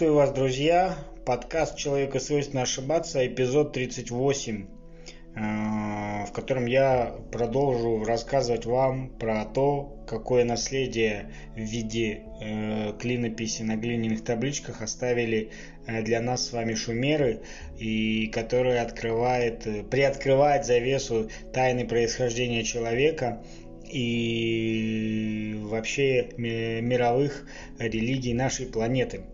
Приветствую вас, друзья. Подкаст «Человеку свойственно ошибаться», эпизод 38, э, в котором я продолжу рассказывать вам про то, какое наследие в виде э, клинописи на глиняных табличках оставили э, для нас с вами шумеры, и которые открывает, приоткрывает завесу тайны происхождения человека и вообще мировых религий нашей планеты.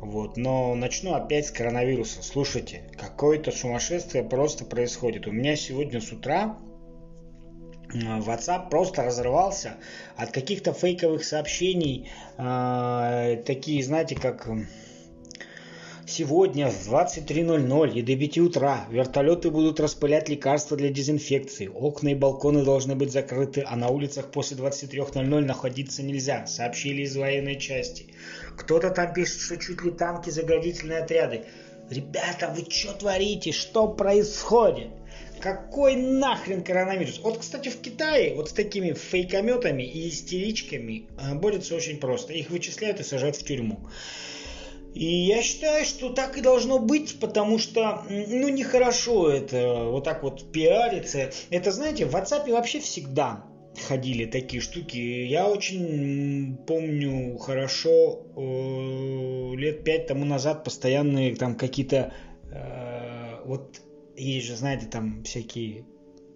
Вот. Но начну опять с коронавируса. Слушайте, какое-то сумасшествие просто происходит. У меня сегодня с утра WhatsApp просто разрывался от каких-то фейковых сообщений, э, такие, знаете, как Сегодня в 23.00 и до 5 утра вертолеты будут распылять лекарства для дезинфекции. Окна и балконы должны быть закрыты, а на улицах после 23.00 находиться нельзя, сообщили из военной части. Кто-то там пишет, что чуть ли танки заградительные отряды. Ребята, вы что творите? Что происходит? Какой нахрен коронавирус? Вот, кстати, в Китае вот с такими фейкометами и истеричками э, борются очень просто. Их вычисляют и сажают в тюрьму. И я считаю, что так и должно быть, потому что, ну, нехорошо это вот так вот пиариться. Это, знаете, в WhatsApp вообще всегда ходили такие штуки. Я очень помню хорошо, э, лет пять тому назад постоянные там какие-то, э, вот есть же, знаете, там всякие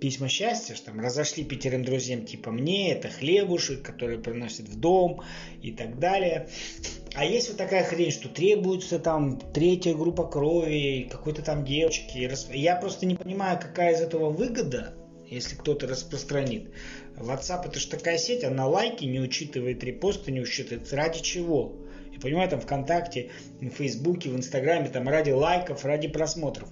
письма счастья, что там разошли пятерым друзьям, типа мне, это хлебушек, который приносит в дом и так далее. А есть вот такая хрень, что требуется там третья группа крови, какой-то там девочки. Я просто не понимаю, какая из этого выгода, если кто-то распространит. WhatsApp это же такая сеть, она лайки не учитывает, репосты не учитывает. Ради чего? Я понимаю, там ВКонтакте, в Фейсбуке, в Инстаграме, там ради лайков, ради просмотров.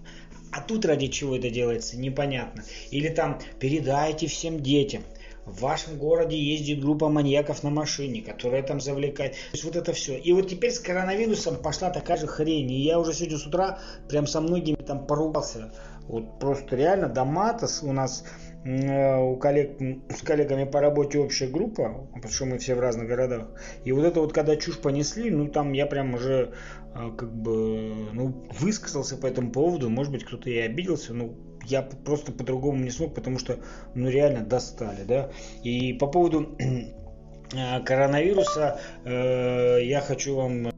А тут ради чего это делается, непонятно. Или там передайте всем детям. В вашем городе ездит группа маньяков на машине, которая там завлекает. То есть вот это все. И вот теперь с коронавирусом пошла такая же хрень. И я уже сегодня с утра прям со многими там поругался. Вот просто реально до мата у нас у коллег, с коллегами по работе общая группа, потому что мы все в разных городах. И вот это вот, когда чушь понесли, ну там я прям уже э, как бы ну, высказался по этому поводу. Может быть, кто-то и обиделся, ну я просто по-другому не смог, потому что ну реально достали, да. И по поводу э, коронавируса э, я хочу вам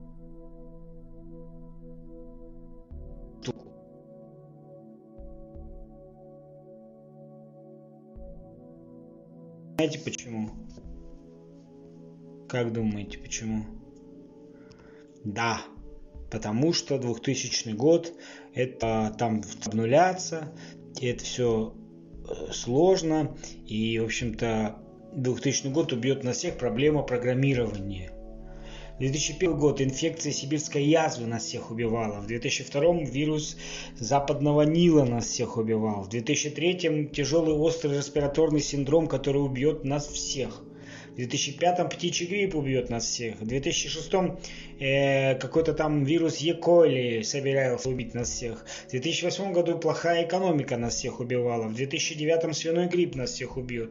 Знаете почему? Как думаете, почему? Да, потому что 2000 год, это там обнуляться, это все э, сложно, и, в общем-то, 2000 год убьет нас всех проблема программирования. 2001 год инфекция сибирской язвы нас всех убивала. В 2002 вирус западного Нила нас всех убивал. В 2003 тяжелый острый респираторный синдром, который убьет нас всех. В 2005 птичий грипп убьет нас всех. В 2006 э, какой-то там вирус Е. коли собирался убить нас всех. В 2008 году плохая экономика нас всех убивала. В 2009 свиной грипп нас всех убьет.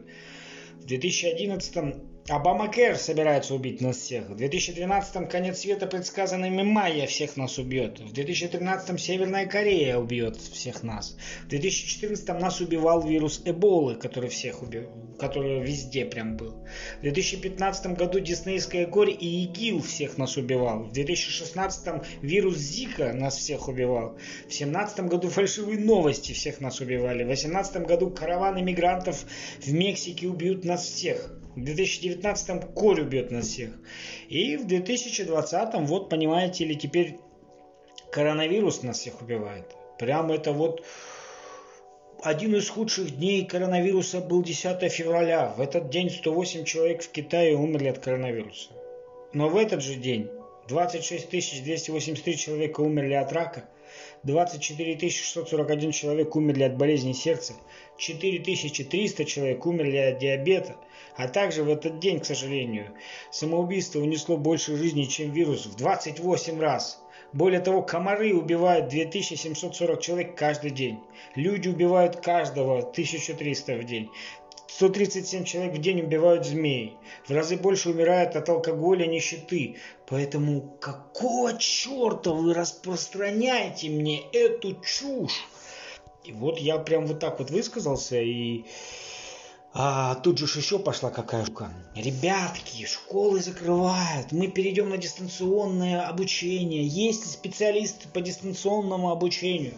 В 2011 Обама Кэр собирается убить нас всех. В 2012-м конец света, предсказанными майя, всех нас убьет. В 2013-м Северная Корея убьет всех нас. В 2014-м нас убивал вирус Эболы, который всех убил, который везде прям был. В 2015 году Диснейская горе и ИГИЛ всех нас убивал. В 2016-м вирус Зика нас всех убивал. В 2017 году фальшивые новости всех нас убивали. В 2018 году караваны мигрантов в Мексике убьют нас всех. В 2019-м корь убьет нас всех. И в 2020-м, вот понимаете ли, теперь коронавирус нас всех убивает. Прямо это вот один из худших дней коронавируса был 10 февраля. В этот день 108 человек в Китае умерли от коронавируса. Но в этот же день 26 283 человека умерли от рака, 24 641 человек умерли от болезни сердца, 4300 человек умерли от диабета – а также в этот день, к сожалению, самоубийство унесло больше жизней, чем вирус в 28 раз. Более того, комары убивают 2740 человек каждый день. Люди убивают каждого 1300 в день. 137 человек в день убивают змей. В разы больше умирают от алкоголя, нищеты. Поэтому какого черта вы распространяете мне эту чушь? И вот я прям вот так вот высказался, и а тут же еще пошла какая штука. Ребятки, школы закрывают, мы перейдем на дистанционное обучение. Есть ли специалисты по дистанционному обучению?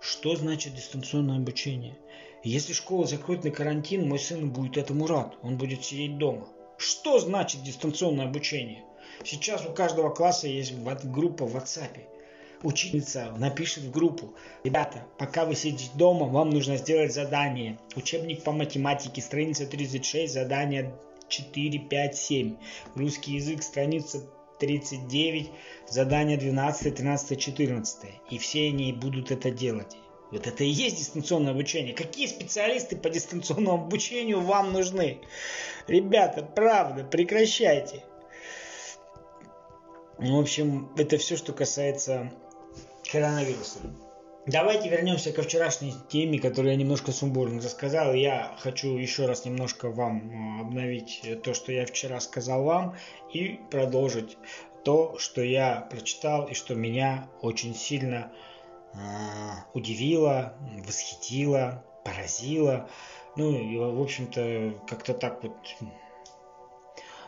Что значит дистанционное обучение? Если школа закроет на карантин, мой сын будет этому рад. Он будет сидеть дома. Что значит дистанционное обучение? Сейчас у каждого класса есть группа в WhatsApp ученица напишет в группу, ребята, пока вы сидите дома, вам нужно сделать задание. Учебник по математике, страница 36, задание 4, 5, 7. Русский язык, страница 39, задание 12, 13, 14. И все они будут это делать. Вот это и есть дистанционное обучение. Какие специалисты по дистанционному обучению вам нужны? Ребята, правда, прекращайте. В общем, это все, что касается коронавирусом. Давайте вернемся ко вчерашней теме, которую я немножко сумбурно рассказал. Я хочу еще раз немножко вам э, обновить то, что я вчера сказал вам, и продолжить то, что я прочитал и что меня очень сильно э, удивило, восхитило, поразило. Ну и, в общем-то, как-то так вот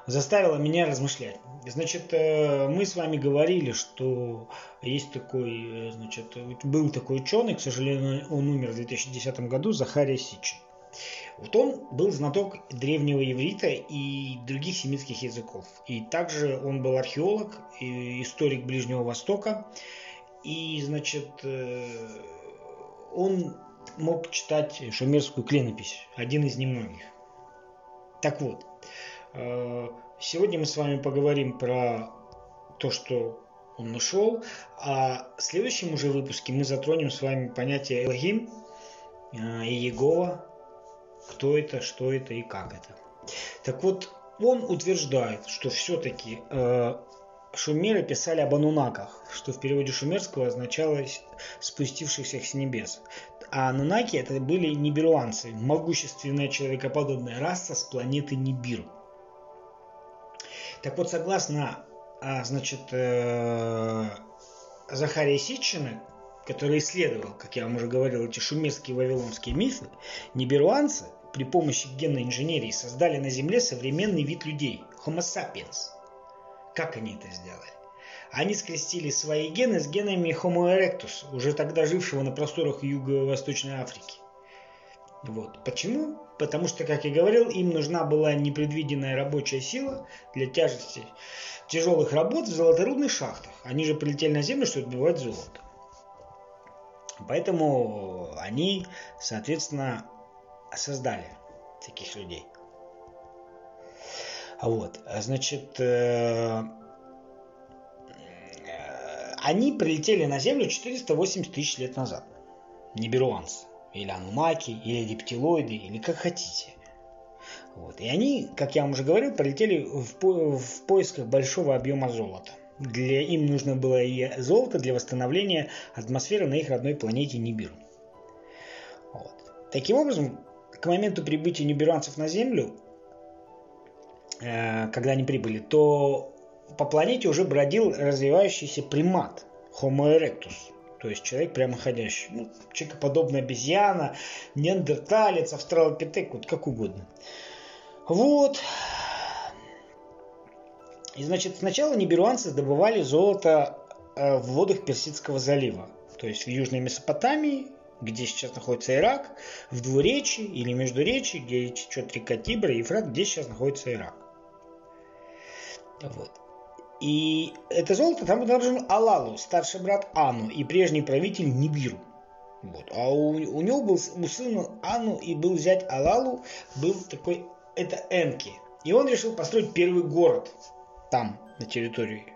заставило меня размышлять. Значит, э, мы с вами говорили, что есть такой, э, значит, был такой ученый, к сожалению, он умер в 2010 году, Захария Сичин. Вот он был знаток древнего иврита и других семитских языков. И также он был археолог, и историк Ближнего Востока. И, значит, э, он мог читать шумерскую клинопись, один из немногих. Так вот, Э, сегодня мы с вами поговорим про то, что он нашел, а в следующем уже выпуске мы затронем с вами понятие Элогим э, и Егова, кто это, что это и как это. Так вот, он утверждает, что все-таки шумеры писали об анунаках, что в переводе шумерского означало спустившихся с небес. А анунаки это были нибируанцы, могущественная человекоподобная раса с планеты Нибиру. Так вот, согласно, а, значит, э, Захария Ситчина, который исследовал, как я вам уже говорил, эти шумерские вавилонские мифы, ниберуанцы при помощи генной инженерии создали на Земле современный вид людей – Homo sapiens. Как они это сделали? Они скрестили свои гены с генами Homo erectus, уже тогда жившего на просторах Юго-Восточной Африки. Вот. Почему? Потому что, как я говорил, им нужна была непредвиденная рабочая сила для тяжести тяжелых работ в золоторудных шахтах. Они же прилетели на Землю, чтобы добывать золото. Поэтому они, соответственно, создали таких людей. Вот, значит, э, они прилетели на Землю 480 тысяч лет назад. Ниберуанцы или анумаки, или рептилоиды, или как хотите. Вот. И они, как я вам уже говорил, полетели в, по в поисках большого объема золота. Для, им нужно было и золото для восстановления атмосферы на их родной планете Нибиру. Вот. Таким образом, к моменту прибытия нибиранцев на Землю, э, когда они прибыли, то по планете уже бродил развивающийся примат Homo erectus – то есть человек прямоходящий. Ну, человекоподобная обезьяна, неандерталец, австралопитек, вот как угодно. Вот. И, значит, сначала ниберуанцы добывали золото э, в водах Персидского залива. То есть в Южной Месопотамии, где сейчас находится Ирак, в Двуречии или Междуречии, где течет река Тибра и Ефрат, где сейчас находится Ирак. Вот. И это золото там должен Алалу, старший брат Ану и прежний правитель Нибиру. Вот. А у, у него был у сына Ану и был взять Алалу, был такой, это Энки. И он решил построить первый город там, на территории.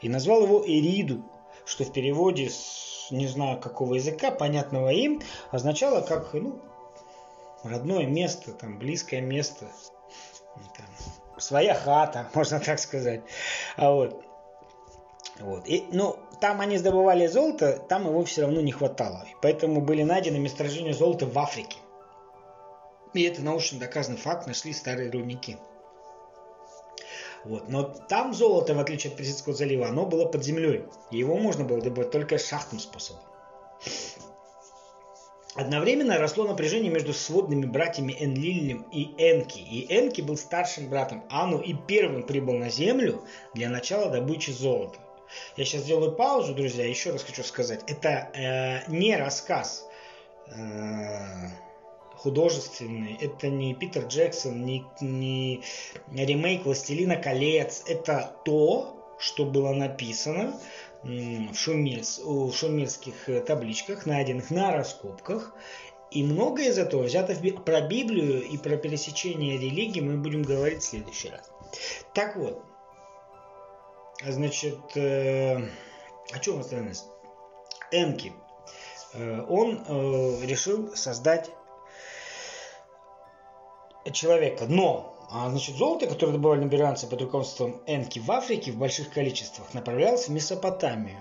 И назвал его Эриду, что в переводе с не знаю какого языка, понятного им, означало как, ну, родное место, там, близкое место. Там, своя хата, можно так сказать. А вот. Вот. И, ну, там они сдобывали золото, там его все равно не хватало. И поэтому были найдены месторождения золота в Африке. И это научно доказанный факт, нашли старые рудники. Вот. Но там золото, в отличие от Персидского залива, оно было под землей. Его можно было добывать только шахтным способом. Одновременно росло напряжение между сводными братьями Энлилем и Энки. И Энки был старшим братом Ану и первым прибыл на землю для начала добычи золота. Я сейчас сделаю паузу, друзья, еще раз хочу сказать. Это э, не рассказ э, художественный, это не Питер Джексон, не, не ремейк «Властелина колец». Это то, что было написано в, шумельс, в шумерских э, табличках, найденных на раскопках. И многое из этого взято в, про Библию и про пересечение религии мы будем говорить в следующий раз. Так вот, значит, э, о чем осталось? Энки. Э, он э, решил создать человека, но а, значит, золото, которое добывали набиранцы под руководством Энки в Африке в больших количествах, направлялось в Месопотамию,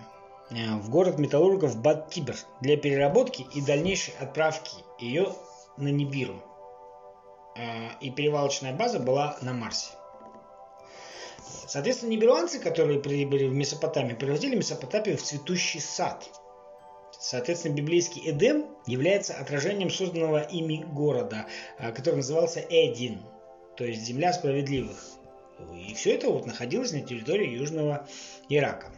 э, в город металлургов Бат-Тибер для переработки и дальнейшей отправки ее на Нибиру. Э, и перевалочная база была на Марсе. Соответственно, нибируанцы, которые прибыли в Месопотамию, превратили Месопотамию в цветущий сад. Соответственно, библейский Эдем является отражением созданного ими города, э, который назывался Эдин – то есть земля справедливых. И все это вот находилось на территории Южного Ирака.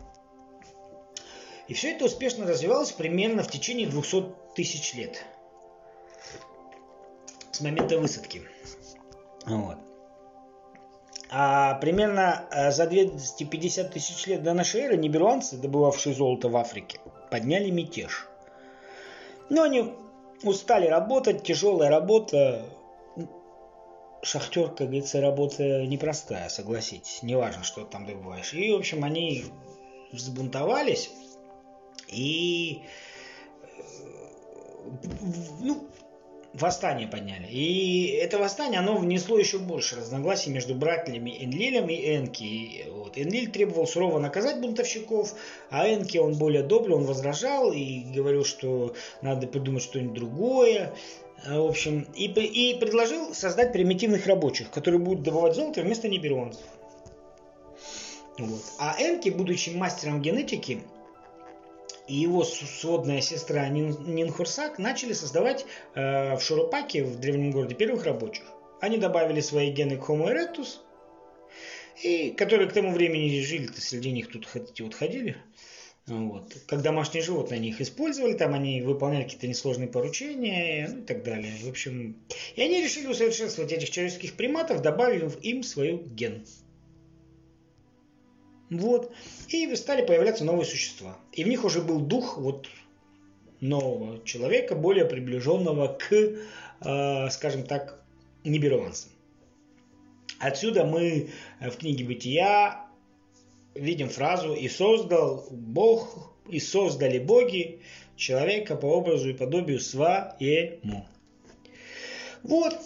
И все это успешно развивалось примерно в течение 200 тысяч лет. С момента высадки. Вот. А примерно э, за 250 тысяч лет до нашей эры ниберуанцы, добывавшие золото в Африке, подняли мятеж. Но они устали работать, тяжелая работа, шахтер, как говорится, работа непростая, согласитесь. Неважно, что там добываешь. И, в общем, они взбунтовались и э, ну, восстание подняли. И это восстание, оно внесло еще больше разногласий между братьями Энлилем и Энки. Вот. Энлиль требовал сурово наказать бунтовщиков, а Энки, он более добрый, он возражал и говорил, что надо придумать что-нибудь другое. А, в общем, и, и предложил создать примитивных рабочих, которые будут добывать золото вместо ниберонцев. Вот. А Энки, будучи мастером генетики, и его сводная сестра Нин, Нинхурсак начали создавать э, в Шурупаке, в древнем городе, первых рабочих. Они добавили свои гены к Homo erectus, и которые к тому времени жили, среди них тут вот ходили. Вот. Как домашние животные они их использовали, там они выполняли какие-то несложные поручения ну, и так далее. В общем, и они решили усовершенствовать этих человеческих приматов, добавив им свою ген. Вот. И стали появляться новые существа. И в них уже был дух вот нового человека, более приближенного к, э, скажем так, ниберованцам. Отсюда мы в книге «Бытия» видим фразу «И создал Бог, и создали боги человека по образу и подобию своему». Вот.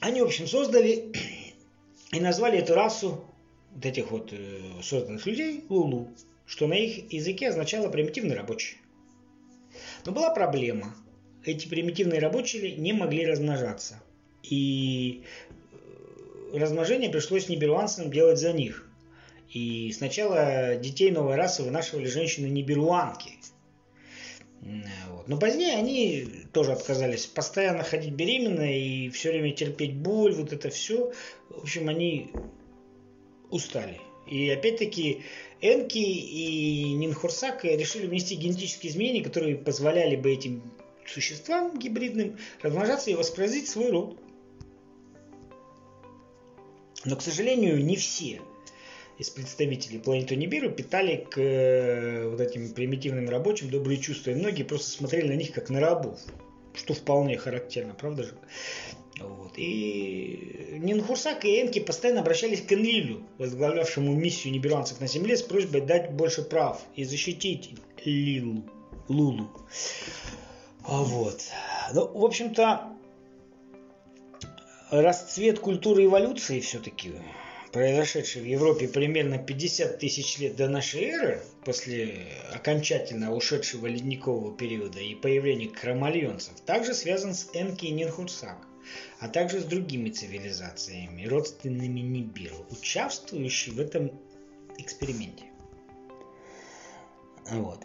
Они, в общем, создали и назвали эту расу вот этих вот э, созданных людей Лулу, что на их языке означало примитивный рабочий. Но была проблема. Эти примитивные рабочие не могли размножаться. И э, размножение пришлось неберуанцам делать за них. И сначала детей новой расы вынашивали женщины неберуанки. Вот. Но позднее они тоже отказались постоянно ходить беременной и все время терпеть боль, вот это все. В общем, они устали. И опять-таки Энки и Нинхурсак решили внести генетические изменения, которые позволяли бы этим существам гибридным размножаться и воспроизводить свой род. Но, к сожалению, не все из представителей планеты Нибиру питали к э, вот этим примитивным рабочим добрые чувства. И многие просто смотрели на них как на рабов. Что вполне характерно, правда же? Вот. И Нинхурсак и Энки постоянно обращались к Энлилю, возглавлявшему миссию нибиранцев на Земле, с просьбой дать больше прав и защитить Лилу, Лулу. А вот. Ну, в общем-то, расцвет культуры эволюции все-таки произошедший в Европе примерно 50 тысяч лет до нашей эры, после окончательно ушедшего ледникового периода и появления кромальонцев, также связан с Энки и Нинхурсак – а также с другими цивилизациями, родственными Нибиру, участвующими в этом эксперименте. Вот.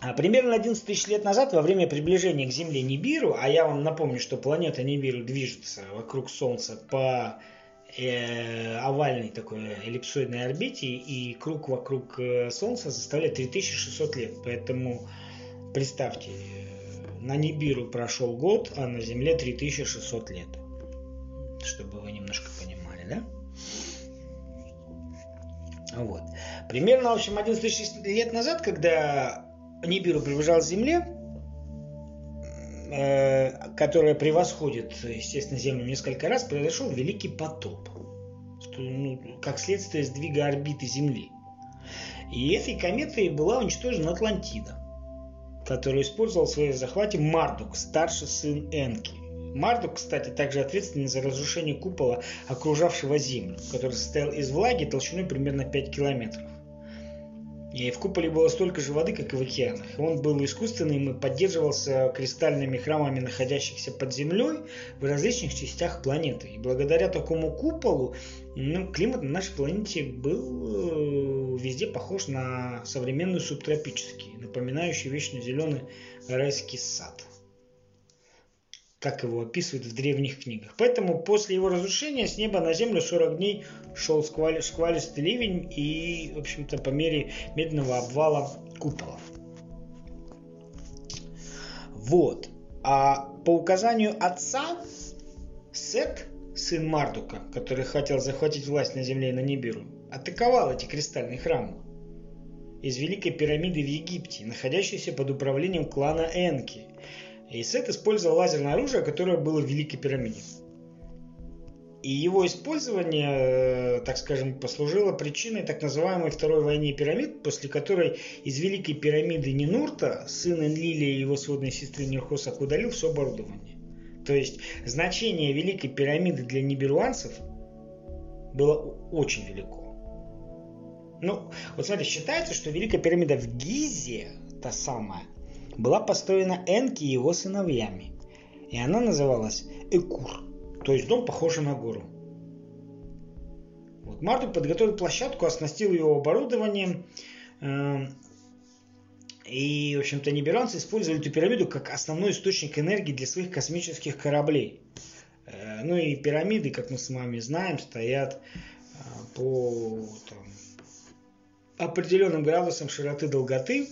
А примерно 11 тысяч лет назад, во время приближения к Земле Нибиру, а я вам напомню, что планета Нибиру движется вокруг Солнца по э, овальной такой эллипсоидной орбите, и круг вокруг э, Солнца составляет 3600 лет. Поэтому представьте, на Нибиру прошел год, а на Земле 3600 лет. Чтобы вы немножко понимали, да? Вот. Примерно, в общем, 11 тысяч лет назад, когда Нибиру приближалась к Земле, э, которая превосходит, естественно, Землю несколько раз, произошел Великий потоп. Что, ну, как следствие сдвига орбиты Земли. И этой кометой была уничтожена Атлантида, которую использовал в своей захвате Мардук, старший сын Энки. Мардук, кстати, также ответственен за разрушение купола, окружавшего Землю, который состоял из влаги толщиной примерно 5 километров. И в куполе было столько же воды, как и в океанах. Он был искусственным и поддерживался кристальными храмами, находящихся под землей в различных частях планеты. И благодаря такому куполу ну, климат на нашей планете был э, везде похож на современный субтропический, напоминающий вечно зеленый райский сад как его описывают в древних книгах. Поэтому после его разрушения с неба на землю 40 дней шел шквали, шквалистый ливень и, в общем-то, по мере медленного обвала куполов. Вот. А по указанию отца Сет, сын Мардука, который хотел захватить власть на земле и на Нибиру, атаковал эти кристальные храмы из Великой пирамиды в Египте, находящейся под управлением клана Энки – и Сет использовал лазерное оружие, которое было в Великой пирамиде. И его использование, э, так скажем, послужило причиной так называемой Второй войне пирамид, после которой из Великой пирамиды Нинурта сын Энлилия и его сводной сестры Нирхосак удалил все оборудование. То есть значение Великой пирамиды для ниберуанцев было очень велико. Ну, вот смотрите, считается, что Великая пирамида в Гизе, та самая, была построена Энки и его сыновьями, и она называлась Экур, то есть дом, похожий на гору. Вот Мардук подготовил площадку, оснастил ее оборудованием, э, и, в общем-то, ниберанцы использовали эту пирамиду как основной источник энергии для своих космических кораблей. Э, ну и пирамиды, как мы с вами знаем, стоят э, по там, определенным градусам широты долготы,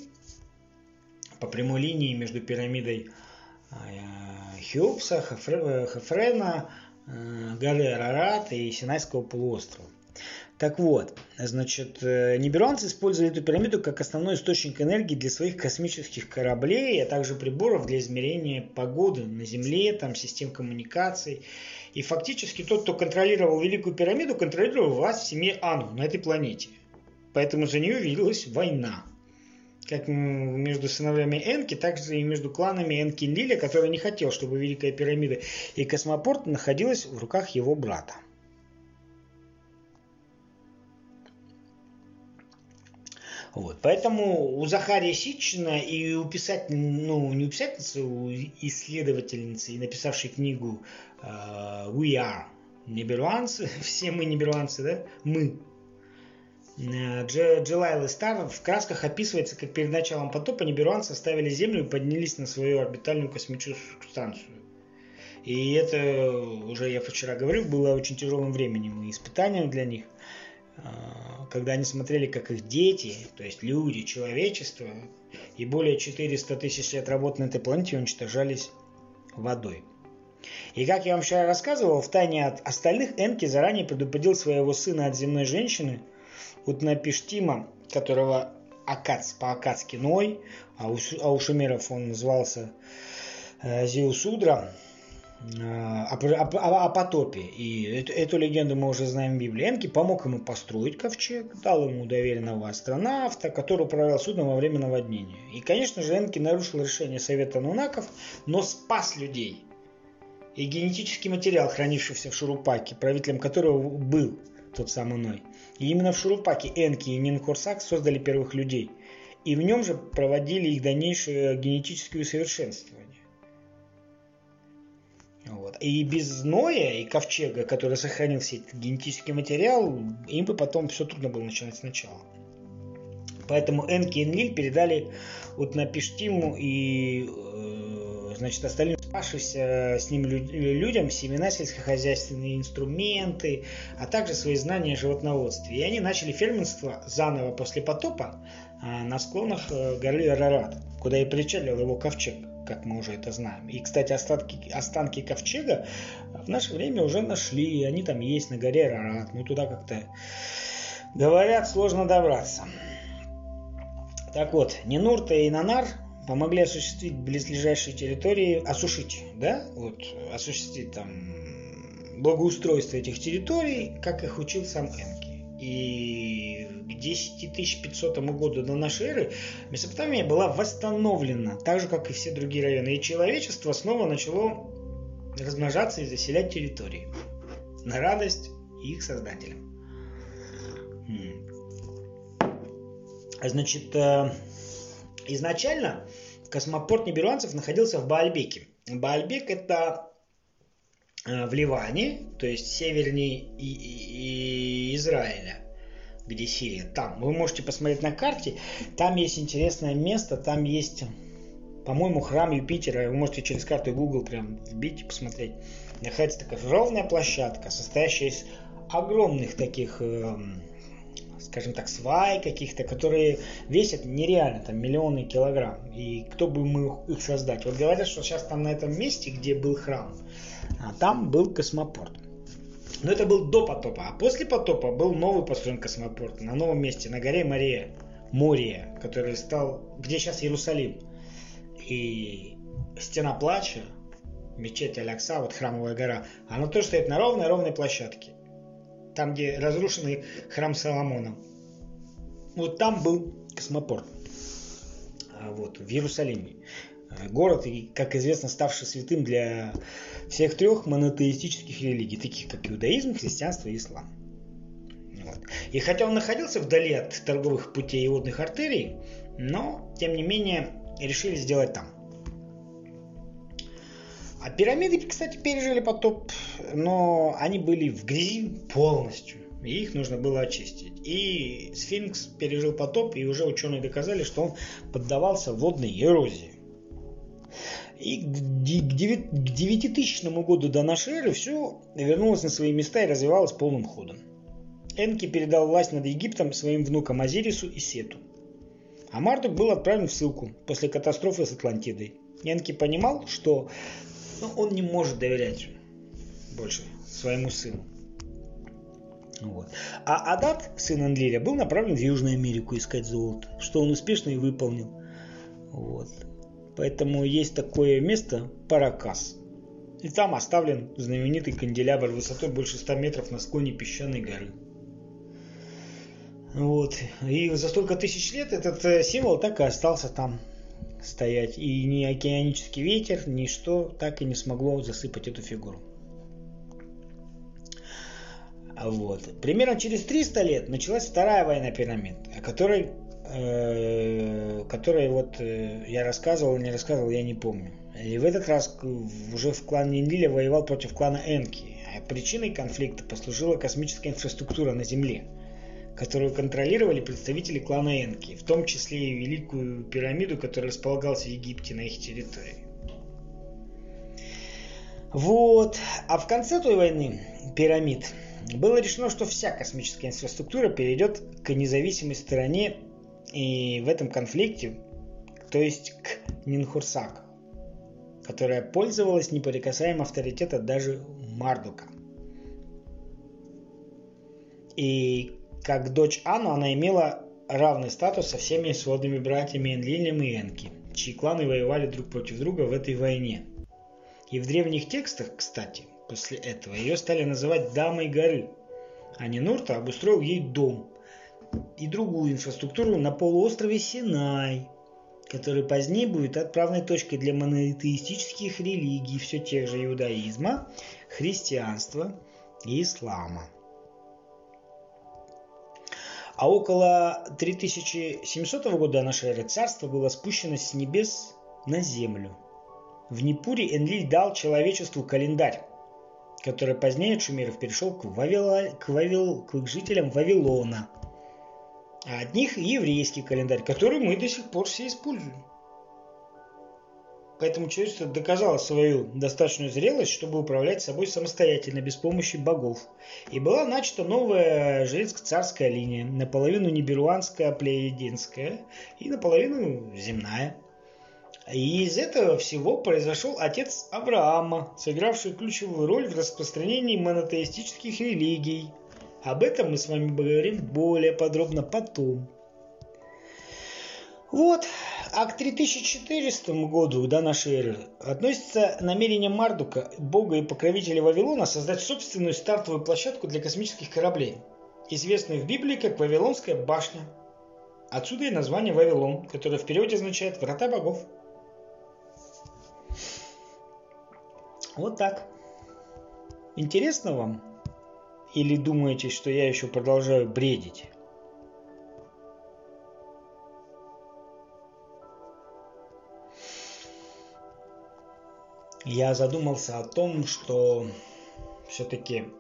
по прямой линии между пирамидой э, Хеопса, Хефрена, э, Гале Арарат и Синайского полуострова. Так вот, значит, э, ниберуанцы использовали эту пирамиду как основной источник энергии для своих космических кораблей, а также приборов для измерения погоды на Земле, там, систем коммуникаций. И фактически тот, кто контролировал Великую пирамиду, контролировал власть в семье Ану на этой планете. Поэтому за нее велась война как между сыновьями Энки, так же и между кланами Энки Лиля, который не хотел, чтобы Великая пирамида и космопорт находилась в руках его брата. Вот. Поэтому у Захария Ситчина и у писателя, ну, не у писательницы, у исследовательницы, и написавшей книгу uh, We Are, ниберуанцы, все мы ниберуанцы, да, мы, Э, Джилайл Стар в красках описывается, как перед началом потопа ниберуанцы оставили Землю и поднялись на свою орбитальную космическую станцию. И это, уже я вчера говорил, было очень тяжелым временем и испытанием для них, э, когда они смотрели, как их дети, то есть люди, человечество, и более 400 тысяч лет работы на этой планете уничтожались водой. И как я вам вчера рассказывал, в тайне от остальных Энки заранее предупредил своего сына от земной женщины – Утнапиштима, которого Акац по-акацки Ной, а у, а у шумеров он назывался э, Зиусудра, э, о, о, о потопе. И эту, эту легенду мы уже знаем в Библии. Энки помог ему построить ковчег, дал ему доверенного астронавта, который управлял судном во время наводнения. И, конечно же, Энки нарушил решение Совета Нунаков, но спас людей. И генетический материал, хранившийся в Шурупаке, правителем которого был тот самый Ной. И именно в Шурупаке Энки и Нинкурсак создали первых людей. И в нем же проводили их дальнейшее генетическое усовершенствование. Вот. И без Ноя и Ковчега, который сохранил все этот генетический материал, им бы потом все трудно было начинать сначала. Поэтому Энки и Энлиль передали вот на Пиштиму и э, значит, остальным спасшимся с ним людям семена сельскохозяйственные инструменты, а также свои знания о животноводстве. И они начали фермерство заново после потопа а, на склонах э, горы Арарат, куда и причалил его ковчег как мы уже это знаем. И, кстати, остатки, останки ковчега в наше время уже нашли, они там есть на горе Рарат, ну туда как-то, говорят, сложно добраться. Так вот, Нинурта и Нанар помогли осуществить близлежащие территории, осушить, да, вот, осуществить там благоустройство этих территорий, как их учил сам Энки. И к 10500 году до нашей эры Месопотамия была восстановлена, так же, как и все другие районы. И человечество снова начало размножаться и заселять территории. На радость их создателям. Значит, э, изначально космопорт ниберуанцев находился в Баальбеке. Баальбек это Э, в Ливане, то есть севернее и, и, Израиля, где Сирия. Там вы можете посмотреть на карте, там есть интересное место, там есть, по-моему, храм Юпитера. Вы можете через карту Google прям вбить и посмотреть. Находится такая ровная площадка, состоящая из огромных таких э, скажем так, свай каких-то, которые весят нереально, там, миллионы килограмм. И кто бы мог их создать? Вот говорят, что сейчас там на этом месте, где был храм, а там был космопорт. Но это был до потопа. А после потопа был новый построен космопорт на новом месте, на горе Мария, Мория, который стал, где сейчас Иерусалим. И стена плача, мечеть Алякса, вот храмовая гора, она тоже стоит на ровной-ровной площадке там, где разрушенный храм Соломона. Вот там был космопорт. А вот, в Иерусалиме. Город, как известно, ставший святым для всех трех монотеистических религий, таких как иудаизм, христианство и ислам. Вот. И хотя он находился вдали от торговых путей и водных артерий, но, тем не менее, решили сделать там. А пирамиды, кстати, пережили потоп, но они были в грязи полностью. И их нужно было очистить. И сфинкс пережил потоп, и уже ученые доказали, что он поддавался водной эрозии. И к 9000 году до нашей эры все вернулось на свои места и развивалось полным ходом. Энки передал власть над Египтом своим внукам Азирису и Сету. А Мардук был отправлен в ссылку после катастрофы с Атлантидой. Энки понимал, что но он не может доверять больше своему сыну. Вот. А Адат, сын Анлиля, был направлен в Южную Америку искать золото, что он успешно и выполнил. Вот. Поэтому есть такое место Паракас. И там оставлен знаменитый канделябр высотой больше 100 метров на склоне песчаной горы. Вот. И за столько тысяч лет этот э, символ так и остался там стоять. И ни океанический ветер, ни что так и не смогло засыпать эту фигуру. Вот. Примерно через 300 лет началась вторая война пирамид, о которой, э, которой вот э, я рассказывал, не рассказывал, я не помню. И в этот раз уже в клан Нинлиля воевал против клана Энки. А причиной конфликта послужила космическая инфраструктура на Земле – которую контролировали представители клана Энки, в том числе и Великую пирамиду, которая располагалась в Египте на их территории. Вот. А в конце той войны пирамид было решено, что вся космическая инфраструктура перейдет к независимой стороне и в этом конфликте, то есть к Нинхурсак, которая пользовалась неприкасаемым авторитетом даже Мардука. И как дочь Анну она имела равный статус со всеми сводными братьями Энлилем и Энки, чьи кланы воевали друг против друга в этой войне. И в древних текстах, кстати, после этого ее стали называть Дамой горы, а Нинурта обустроил ей дом и другую инфраструктуру на полуострове Синай, который позднее будет отправной точкой для монотеистических религий все тех же иудаизма, христианства и ислама. А около 3700 года нашей эры царство было спущено с небес на землю. В Непуре Энлиль дал человечеству календарь, который позднее от шумеров перешел к, Вавила, к, Вавил, к жителям Вавилона. А от них еврейский календарь, который мы до сих пор все используем. Поэтому человечество доказало свою достаточную зрелость, чтобы управлять собой самостоятельно, без помощи богов. И была начата новая жрецко-царская линия, наполовину ниберуанская, плеядинская и наполовину земная. И из этого всего произошел отец Авраама, сыгравший ключевую роль в распространении монотеистических религий. Об этом мы с вами поговорим более подробно потом. Вот, а к 3400 году до нашей эры относится намерение Мардука, бога и покровителя Вавилона, создать собственную стартовую площадку для космических кораблей, известную в Библии как Вавилонская башня. Отсюда и название Вавилон, которое в переводе означает «врата богов». Вот так. Интересно вам? Или думаете, что я еще продолжаю бредить? Я задумался о том, что все-таки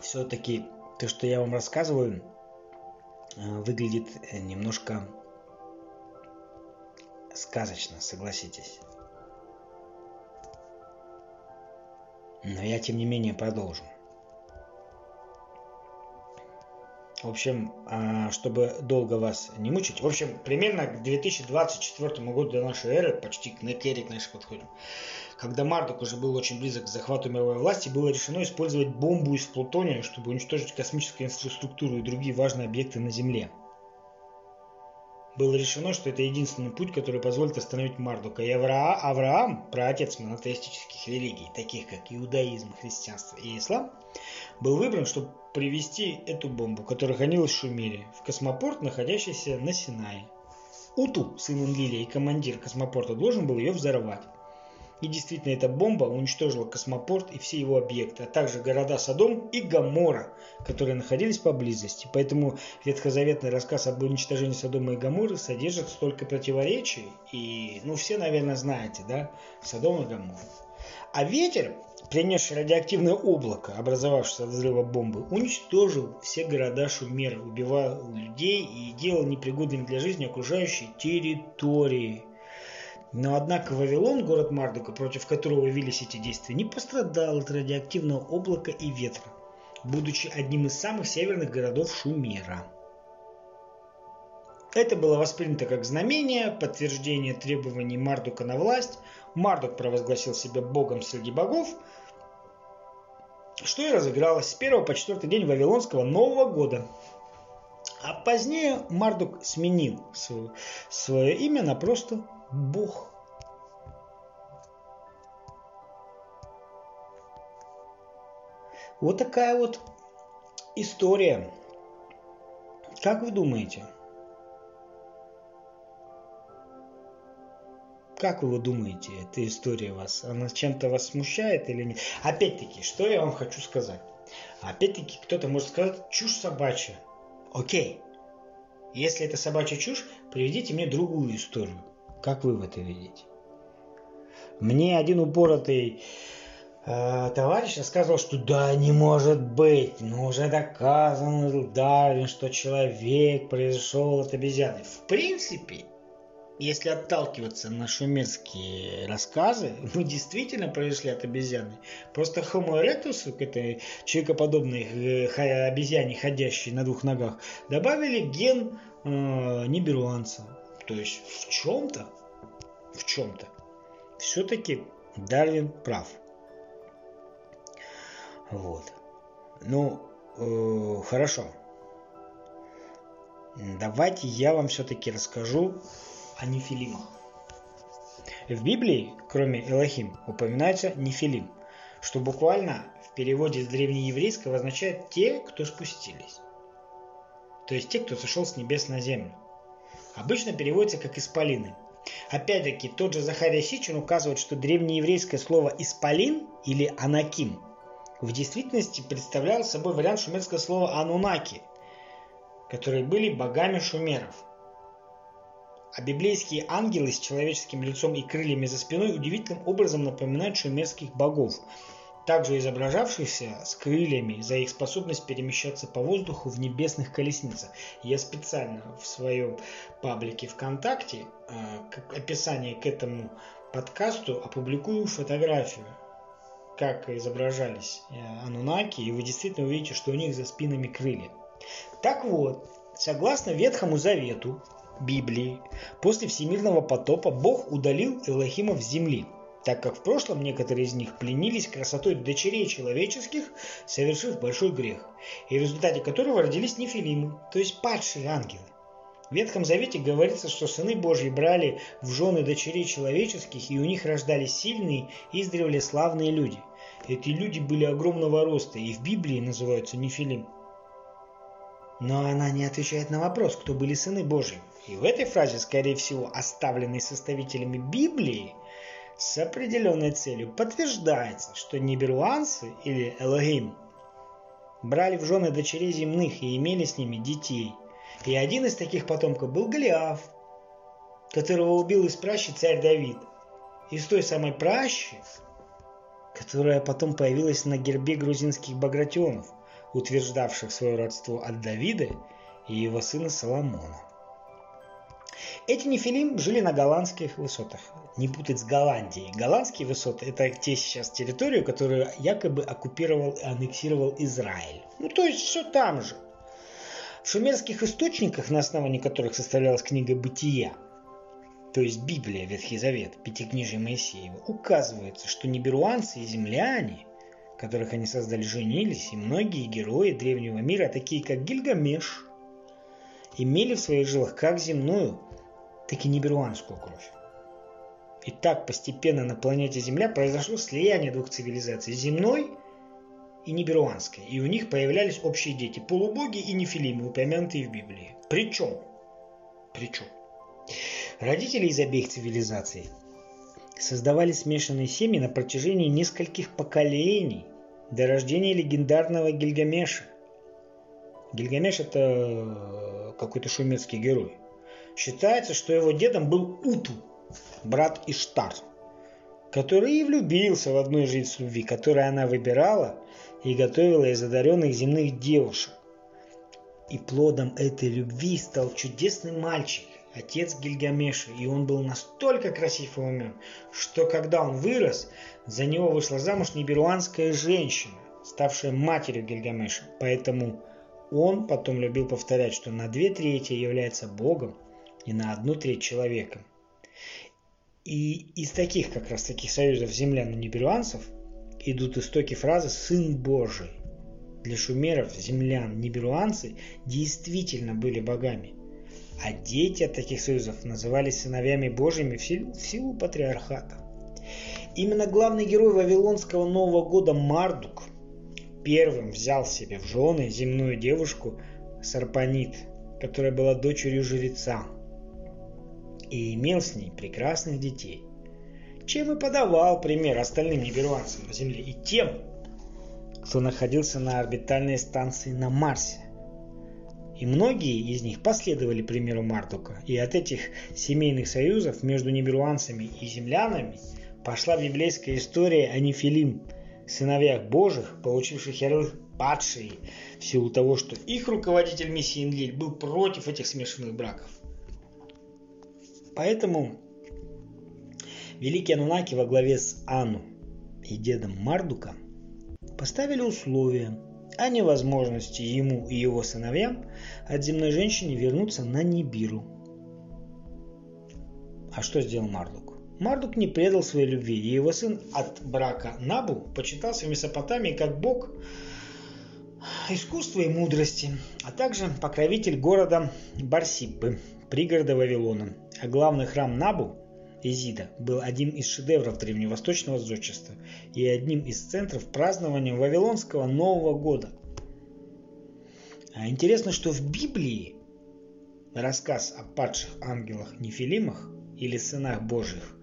все-таки то, что я вам рассказываю, э, выглядит немножко сказочно, согласитесь. Но я, тем не менее, продолжу. В общем, а, чтобы долго вас не мучить. В общем, примерно к 2024 году до нашей эры, почти к Некере к нашей подходим, когда Мардuk уже был очень близок к захвату мировой власти, было решено использовать бомбу из плутония, чтобы уничтожить космическую инфраструктуру и другие важные объекты на Земле. Было решено, что это единственный путь, который позволит остановить Мардука. И Авраам, Авраам праотец монотеистических религий, таких как иудаизм, христианство и ислам, был выбран, чтобы привезти эту бомбу, которая хранилась в Шумере, в космопорт, находящийся на Синае. Уту, сын Энлиля и командир космопорта, должен был ее взорвать. И действительно, эта бомба уничтожила космопорт и все его объекты, а также города Содом и Гамора, которые находились поблизости. Поэтому ветхозаветный рассказ об уничтожении Содома и Гаморы содержит столько противоречий. И, ну, все, наверное, знаете, да, Содом и Гамора. А ветер, принесший радиоактивное облако, образовавшееся от взрыва бомбы, уничтожил все города Шумера, убивал людей и делал непригодными для жизни окружающие территории. Но однако Вавилон, город Мардука, против которого велись эти действия, не пострадал от радиоактивного облака и ветра, будучи одним из самых северных городов Шумера. Это было воспринято как знамение, подтверждение требований Мардука на власть, Мардук провозгласил себя богом среди богов, что и разыгралось с 1 по 4 день Вавилонского Нового года. А позднее Мардук сменил свое, свое имя на просто Бог. Вот такая вот история. Как вы думаете, Как вы думаете, эта история вас, она чем-то вас смущает или нет? Опять-таки, что я вам хочу сказать? Опять-таки, кто-то может сказать, чушь собачья. Окей. Если это собачья чушь, приведите мне другую историю. Как вы это видите? Мне один упоротый э, товарищ рассказывал, что да, не может быть, но уже доказано Дарвин, что человек произошел от обезьяны. В принципе, если отталкиваться на шумерские рассказы, мы действительно произошли от обезьяны. Просто Homo erectus, к этой человекоподобной э, обезьяне, ходящей на двух ногах, добавили ген э, ниберуанца. То есть в чем-то, в чем-то, все-таки Дарвин прав. Вот. Ну, э, хорошо. Давайте я вам все-таки расскажу о нефилимах. В Библии, кроме Элохим, упоминается нефилим, что буквально в переводе с древнееврейского означает «те, кто спустились». То есть те, кто сошел с небес на землю. Обычно переводится как «исполины». Опять-таки, тот же Захария Сичин указывает, что древнееврейское слово «исполин» или «анаким» в действительности представлял собой вариант шумерского слова «анунаки», которые были богами шумеров – А библейские ангелы с человеческим лицом и крыльями за спиной удивительным образом напоминают шумерских богов, также изображавшихся с крыльями за их способность перемещаться по воздуху в небесных колесницах. Я специально в своем паблике ВКонтакте, э, как описание к этому подкасту, опубликую фотографию, как изображались э, анунаки, и вы действительно увидите, что у них за спинами крылья. Так вот, согласно Ветхому Завету, Библии, после всемирного потопа Бог удалил Элохимов с земли – так как в прошлом некоторые из них пленились красотой дочерей человеческих, совершив большой грех, и в результате которого родились нефилимы, то есть падшие ангелы. В Ветхом Завете говорится, что сыны Божьи брали в жены дочерей человеческих, и у них рождались сильные и издревле славные люди. Эти люди были огромного роста, и в Библии называются нефилим. Но она не отвечает на вопрос, кто были сыны Божьи. И в этой фразе, скорее всего, оставленной составителями Библии, с определенной целью подтверждается, что ниберуанцы или Элогим брали в жены дочерей земных и имели с ними детей. И один из таких потомков был Голиаф, которого убил из пращи царь Давид. Из той самой пращи, которая потом появилась на гербе грузинских багратионов, утверждавших свое родство от Давида и его сына Соломона. Эти нефилим жили на голландских высотах. Не путать с Голландией. Голландские высоты – это те сейчас территорию, которую якобы оккупировал и аннексировал Израиль. Ну, то есть все там же. В шумерских источниках, на основании которых составлялась книга «Бытия», то есть Библия, Ветхий Завет, Пятикнижие Моисеева, указывается, что неберуанцы и земляне, которых они создали, женились, и многие герои древнего мира, такие как Гильгамеш, имели в своих жилах как земную, так и неберуанскую кровь. И так постепенно на планете Земля произошло слияние двух цивилизаций – земной и неберуанской. И у них появлялись общие дети – полубоги и нефилимы, упомянутые в Библии. Причем, причем, родители из обеих цивилизаций создавали смешанные семьи на протяжении нескольких поколений до рождения легендарного Гильгамеша. Гильгамеш – это какой-то шумерский герой – Считается, что его дедом был Уту, брат Иштар, который и влюбился в одну из любви, которую она выбирала и готовила из одаренных земных девушек. И плодом этой любви стал чудесный мальчик, отец Гильгамеша, и он был настолько красив и умен, что когда он вырос, за него вышла замуж неберуанская женщина, ставшая матерью Гильгамеша. Поэтому он потом любил повторять, что на две трети является Богом, и на одну треть человека. И из таких как раз таких союзов землян и неберуанцев идут истоки фразы «сын Божий». Для шумеров, землян, неберуанцы действительно были богами, а дети от таких союзов назывались сыновьями Божьими в силу, в силу патриархата. Именно главный герой Вавилонского Нового года Мардук первым взял себе в жены земную девушку Сарпанит, которая была дочерью жреца, и имел с ней прекрасных детей, чем и подавал пример остальным неберванцам на Земле и тем, кто находился на орбитальной станции на Марсе. И многие из них последовали примеру Мардука, и от этих семейных союзов между неберуанцами и землянами пошла библейская история о Нефилим, сыновьях Божьих, получивших ярлык падшие, в силу того, что их руководитель миссии Энлиль был против этих смешанных браков. Поэтому великие Анунаки во главе с Ану и дедом Мардука поставили условия о невозможности ему и его сыновьям от земной женщины вернуться на Нибиру. А что сделал Мардук? Мардук не предал своей любви, и его сын от брака Набу почитался в Месопотамии как бог искусства и мудрости, а также покровитель города Барсиббы, пригорода Вавилона, а главный храм Набу, Изида, был одним из шедевров древневосточного зодчества и одним из центров празднования Вавилонского Нового года. А интересно, что в Библии рассказ о падших ангелах Нефилимах или сынах Божьих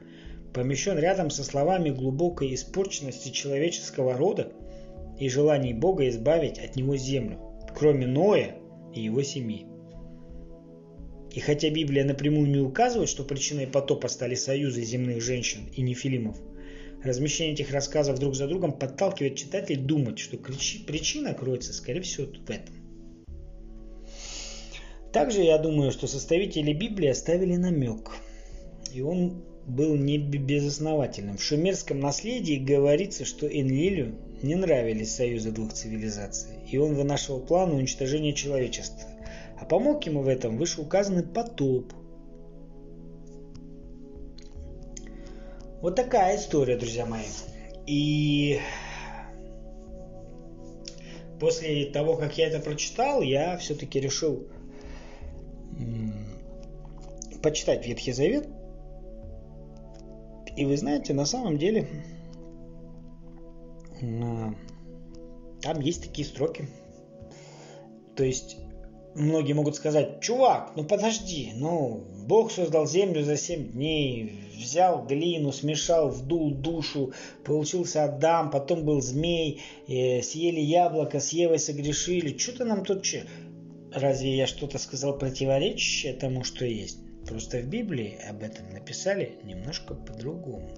помещен рядом со словами глубокой испорченности человеческого рода и желаний Бога избавить от него землю, кроме Ноя и его семьи. И хотя Библия напрямую не указывает, что причиной потопа стали союзы земных женщин и нефилимов, размещение этих рассказов друг за другом подталкивает читателей думать, что причина кроется, скорее всего, в этом. Также я думаю, что составители Библии оставили намек, и он был не безосновательным. В шумерском наследии говорится, что Энлилю не нравились союзы двух цивилизаций, и он вынашивал план уничтожения человечества. А помог ему в этом вышеуказанный потоп. Вот такая история, друзья мои. И после того, как я это прочитал, я все-таки решил почитать Ветхий Завет. И вы знаете, на самом деле там есть такие строки. То есть многие могут сказать, чувак, ну подожди, ну Бог создал землю за семь дней, взял глину, смешал, вдул душу, получился Адам, потом был змей, э, съели яблоко, с Евой согрешили. Что-то нам тут... Че? Разве я что-то сказал противоречащее тому, что есть? Просто в Библии об этом написали немножко по-другому.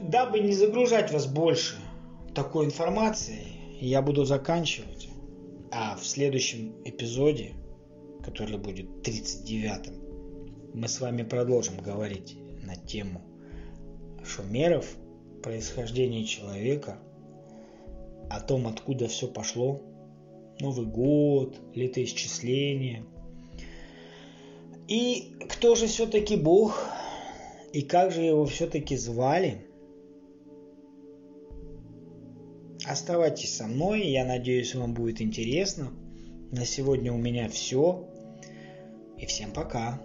Дабы не загружать вас больше такой информацией, я буду заканчивать. А в следующем эпизоде, который будет 39-м, мы с вами продолжим говорить на тему шумеров, происхождения человека, о том, откуда все пошло, Новый год, летоисчисление. И кто же все-таки Бог, и как же его все-таки звали? Оставайтесь со мной, я надеюсь, вам будет интересно. На сегодня у меня все. И всем пока.